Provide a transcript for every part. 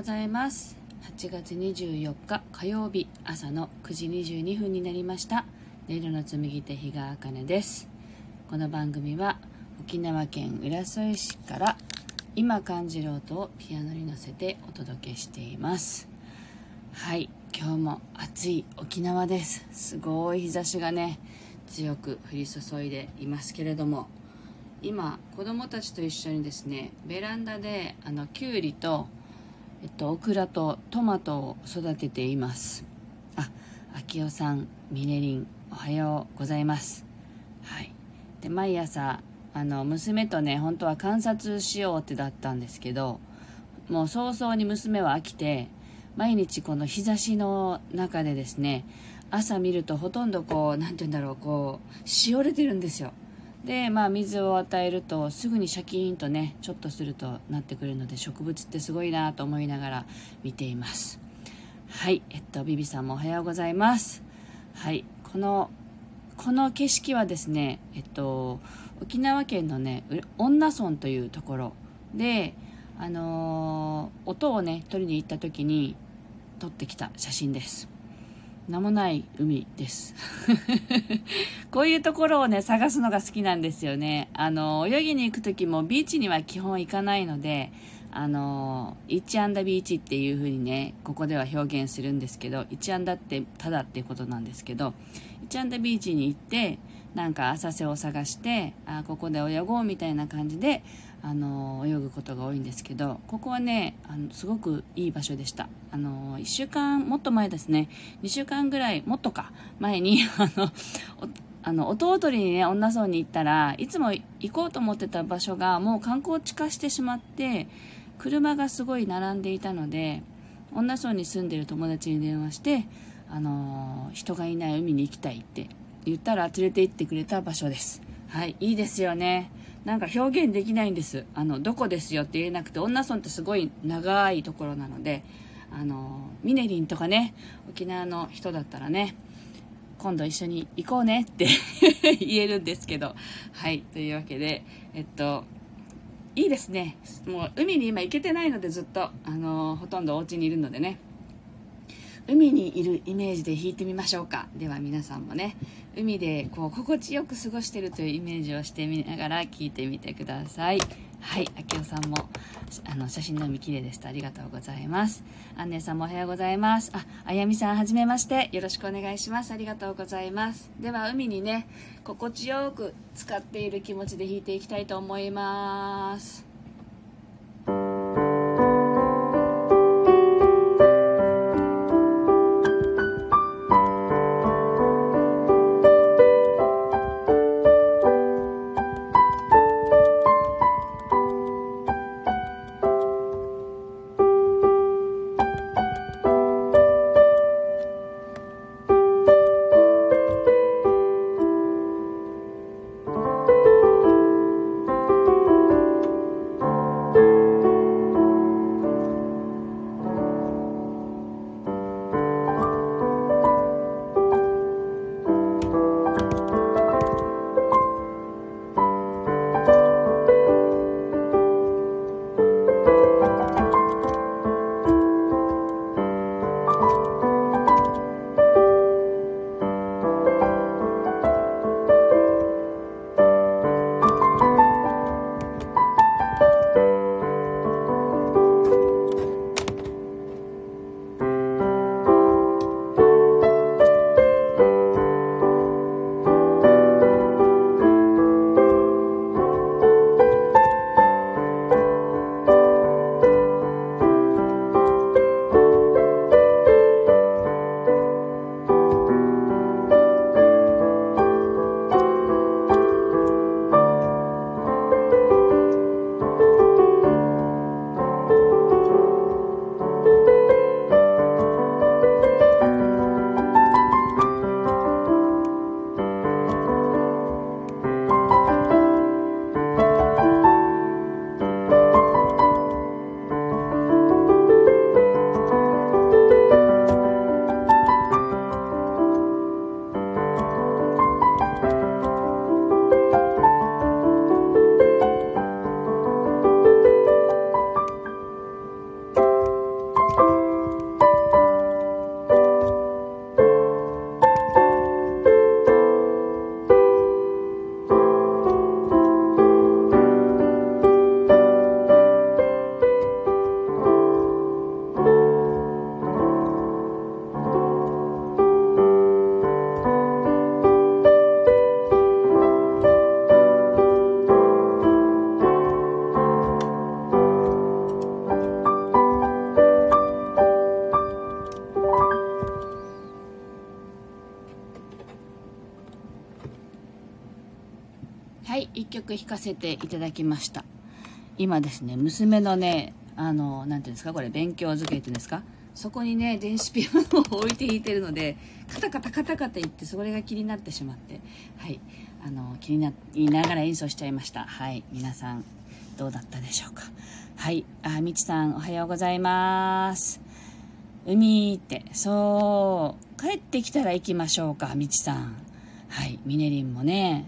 はようございます。8月24日火曜日朝の9時22分になりました。音色の紡ぎ手日川茜です。この番組は沖縄県浦添市から今感じる音をピアノに乗せてお届けしています。はい今日も暑い沖縄です。すごい日差しがね強く降り注いでいますけれども。今子供たちと一緒にですねベランダであのきゅうりと、えっと、オクラとトマトを育てています。あ秋代さんミネリンおはようございます。はい。で毎朝あの娘とね本当は観察しようってだったんですけどもう早々に娘は飽きて毎日この日差しの中でですね朝見るとほとんどこう何て言うんだろうこうしおれてるんですよ。でまあ水を与えるとすぐにシャキーンとねちょっとするとなってくるので植物ってすごいなと思いながら見ています。はいえっとビビさんもおはようございます。はいこのこの景色はですねえっと沖縄県のね恩納村というところであのー、音をね取りに行った時に撮ってきた写真です。名もない海です。こういうところをね、探すのが好きなんですよね。あの、泳ぎに行く時もビーチには基本行かないので、あの、1アンダビーチっていう風にね、ここでは表現するんですけど、1アンダってただっていうことなんですけど、1アンダビーチに行って、なんか浅瀬を探して、あ、ここで泳ごうみたいな感じで、あの泳ぐことが多いんですけどここはねあのすごくいい場所でした。あの1週間もっと前ですね。2週間ぐらいもっとか。前に あのあの弟にね女村に行ったらいつも行こうと思ってた場所がもう観光地化してしまって車がすごい並んでいたので女村に住んでる友達に電話してあの人がいない海に行きたいって言ったら連れて行ってくれた場所ですはいいいですよねなんか表現できないんです。あの、どこですよって言えなくて、女村ってすごい長いところなので、あの、ミネリンとかね、沖縄の人だったらね、今度一緒に行こうねって 言えるんですけど、はい、というわけで、えっと、いいですね。もう海に今行けてないのでずっと、あの、ほとんどお家にいるのでね、海にいるイメージで弾いてみましょうか。では皆さんもね海でこう心地よく過ごしてるというイメージをしてみながら聞いてみてください。はい明夫さんもあの写真のみ綺麗でした。ありがとうございます。アンネさんもおはようございます。ああやみさんはじめまして。よろしくお願いします。ありがとうございます。では海にね心地よく使っている気持ちで弾いていきたいと思います。弾かせていただきました。今ですね娘のねあの何ていうんですかこれ勉強机っていうんですか？そこにね電子ピアノを置いて弾いてるのでカタカタカタカタ言ってそれが気になってしまって。はい。あの気になりながら演奏しちゃいました。はい。皆さんどうだったでしょうか？はい。あみちさんおはようございます。海って。そう。帰ってきたら行きましょうかみちさん。はい。ミネリンもね。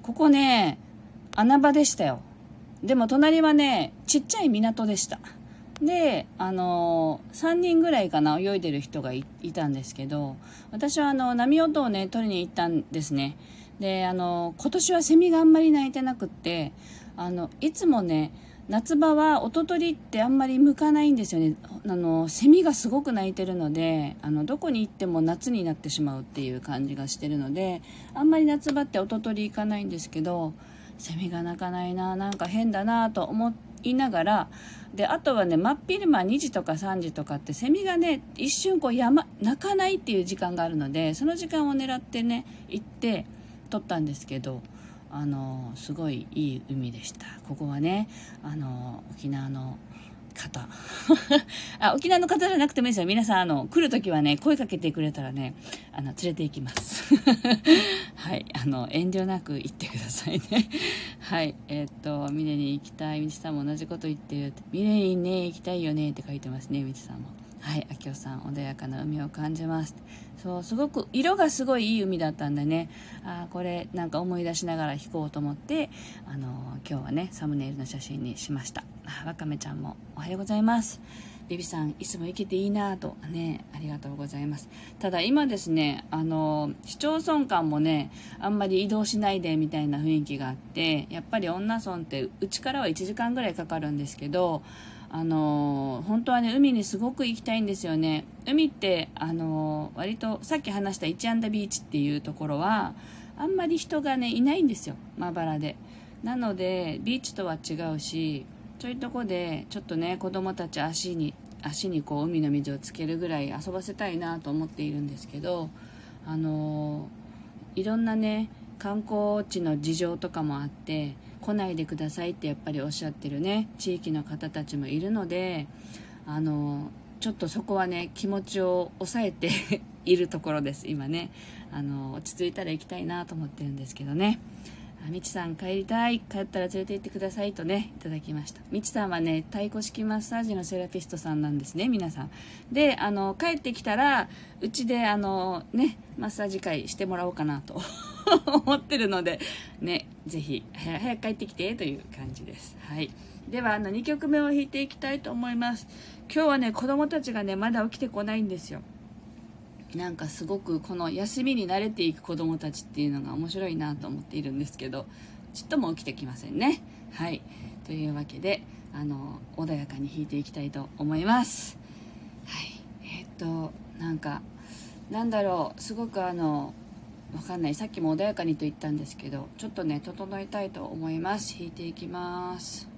ここね穴場でしたよ。でも隣はねちっちゃい港でした。であの3人ぐらいかな泳いでる人がいたんですけど私はあの波音をね取りに行ったんですね。であの今年はセミがあんまり鳴いてなくってあのいつもね夏場は音取りってあんまり向かないんですよね。あのセミがすごく鳴いてるのであのどこに行っても夏になってしまうっていう感じがしてるのであんまり夏場って音取り行かないんですけどセミが鳴かないななんか変だなと思いながらであとはね真っ昼間2時とか3時とかってセミがね一瞬こう山鳴かないっていう時間があるのでその時間を狙ってね行って撮ったんですけどあのすごいいい海でした。ここはねあの沖縄の方。あ沖縄の方じゃなくてもいいですよ。皆さんあの来る時はね声かけてくれたらねあの連れて行きます。はい。あの遠慮なく行ってくださいね。はい。えー、っと峰に行きたいみちさんも同じこと言ってる峰にね行きたいよねって書いてますねみちさんも。はいあきおさん穏やかな海を感じます。そうすごく色がすごいいい海だったんでね。あこれなんか思い出しながら弾こうと思ってあの今日はねサムネイルの写真にしました。わかめちゃんもおはようございます。ビビさんいつも行けていいなとねありがとうございます。ただ今ですねあの市町村間もねあんまり移動しないでみたいな雰囲気があってやっぱり女村ってうちからは1時間ぐらいかかるんですけどあの本当はね海にすごく行きたいんですよね。海ってあの割とさっき話した一ンダビーチっていうところはあんまり人がねいないんですよ。まばらで。なのでビーチとは違うしそういうとこでちょっとね子供たち足に足にこう海の水をつけるぐらい遊ばせたいなと思っているんですけどあのいろんなね観光地の事情とかもあって来ないでくださいってやっぱりおっしゃってるね地域の方たちもいるのであのちょっとそこはね気持ちを抑えて いるところです今ね。あの落ち着いたら行きたいなと思ってるんですけどね。みちさん帰りたい帰ったら連れて行ってくださいとねいただきました。みちさんはね太鼓式マッサージのセラピストさんなんですね皆さん。であの帰ってきたらうちであのねマッサージ会してもらおうかなと。思ってるのでねぜひ早く帰ってきてという感じです。はい。ではあの2曲目を弾いていきたいと思います。今日はね子供たちがねまだ起きてこないんですよ。なんかすごくこの休みに慣れていく子供たちっていうのが面白いなと思っているんですけどちっとも起きてきませんね。はい。というわけであの穏やかに弾いていきたいと思います。はい。えー、っとなんかなんだろう。すごくあのわかんない。さっきも穏やかにと言ったんですけどちょっとね整えたいと思います。引いていきます。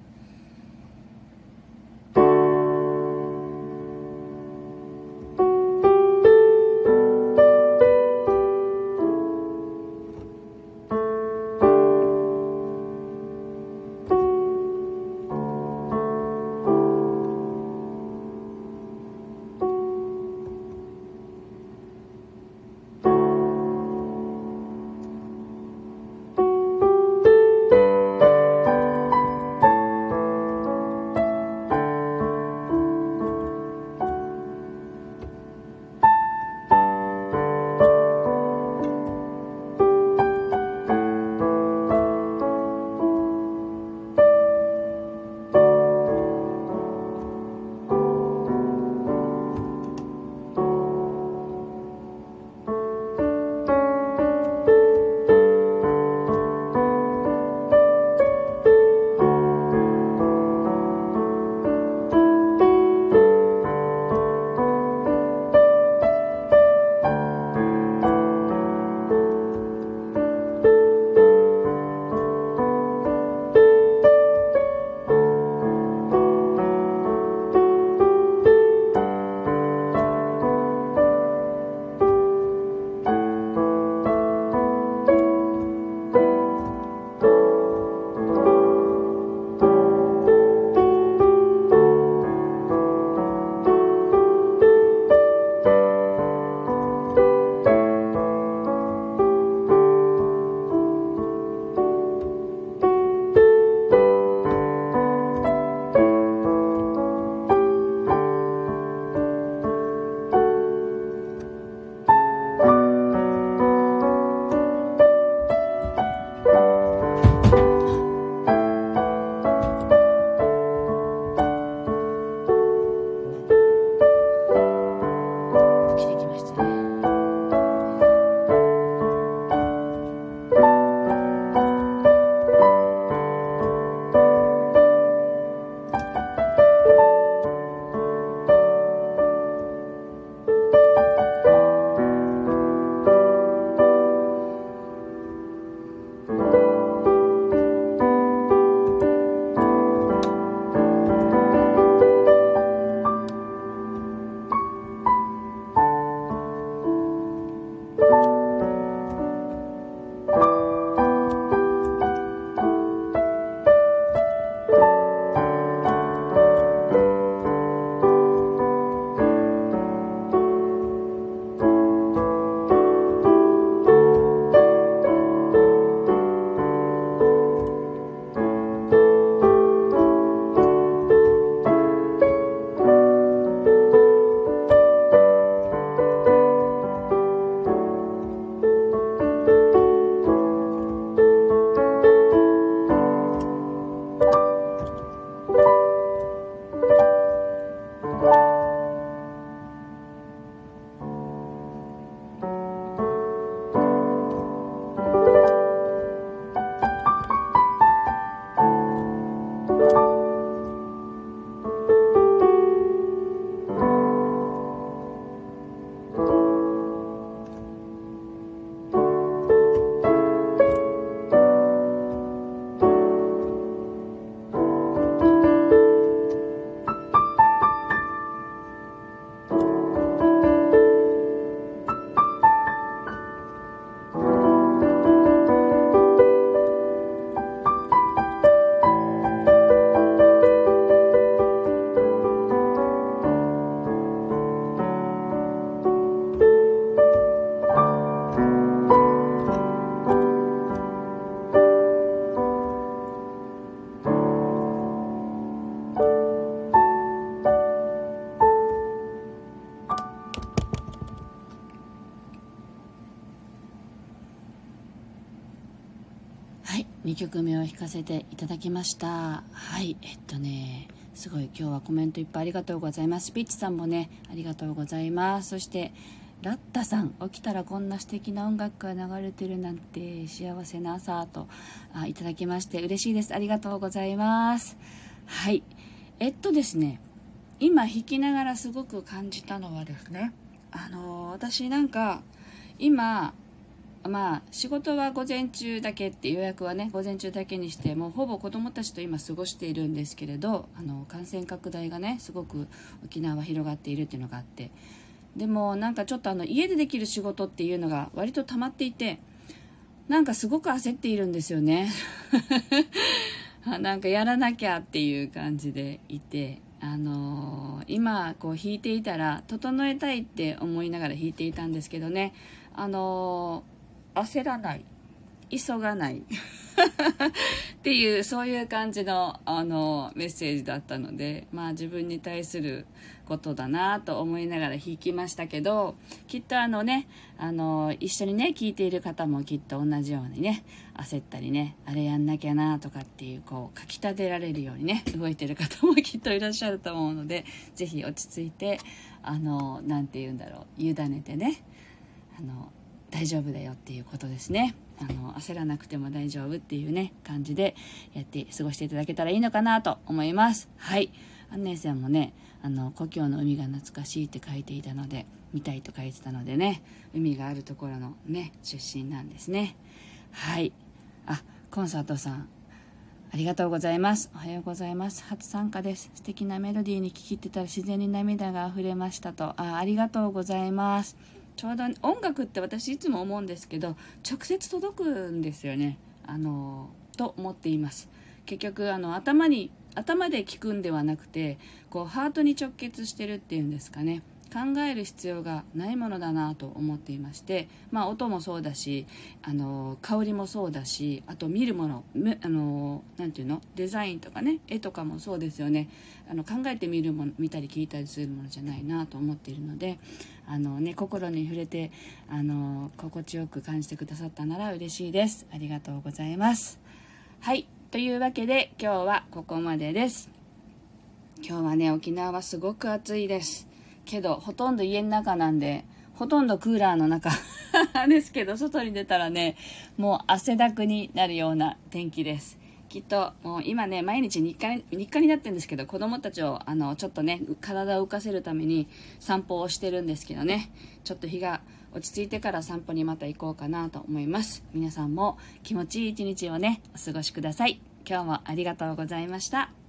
曲目を弾かせていただきました。はい。えっとねすごい。今日はコメントいっぱいありがとうございます。ピッチさんもねありがとうございます。そしてラッタさん起きたらこんな素敵な音楽が流れてるなんて幸せな朝とあいただきまして嬉しいです。ありがとうございます。はい。えっとですね今弾きながらすごく感じたのはですねあの私なんか今まあ仕事は午前中だけって予約はね午前中だけにしてもうほぼ子どもたちと今過ごしているんですけれどあの感染拡大がねすごく沖縄は広がっているっていうのがあって。でもなんかちょっとあの家でできる仕事っていうのが割と溜まっていてなんかすごく焦っているんですよね。なんかやらなきゃっていう感じでいてあのー、今こう弾いていたら整えたいって思いながら弾いていたんですけどね。あのー焦らない。急がない。っていうそういう感じのあのメッセージだったのでまあ自分に対することだなと思いながら弾きましたけどきっとあのねあの一緒にね聞いている方もきっと同じようにね焦ったりねあれやんなきゃなとかっていうこうかきたてられるようにね動いてる方もきっといらっしゃると思うので是非落ち着いてあの何て言うんだろう委ねてねあの大丈夫だよっていうことですねあの焦らなくても大丈夫っていうね感じでやって過ごしていただけたらいいのかなと思いますはいアンネさんもねあの故郷の海が懐かしいって書いていたので見たいと書いてたのでね海があるところのね出身なんですねはいあコンサートさんありがとうございます。おはようございます。初参加です。素敵なメロディーに聴き入ってたら自然に涙が溢れましたと。あありがとうございます。ちょうど音楽って私いつも思うんですけど直接届くんですよね。あのと思っています。結局あの頭に頭で聞くんではなくてこうハートに直結してるっていうんですかね。考える必要がないものだなと思っていまして、まあ、音もそうだしあの香りもそうだしあと見るものあのなていうのデザインとかね絵とかもそうですよね。あの考えて見るもの見たり聞いたりするものじゃないなと思っているのであの、ね、心に触れてあの心地よく感じてくださったなら嬉しいです。ありがとうございます。はい。というわけで今日はここまでです。今日はね沖縄はすごく暑いです。けどほとんど家の中なんでほとんどクーラーの中 ですけど外に出たらねもう汗だくになるような天気です。きっともう今ね毎日日課日課になってるんですけど子供たちをあのちょっとね体を浮かせるために散歩をしてるんですけどねちょっと日が落ち着いてから散歩にまた行こうかなと思います。皆さんも気持ちいい一日をねお過ごしください。今日もありがとうございました。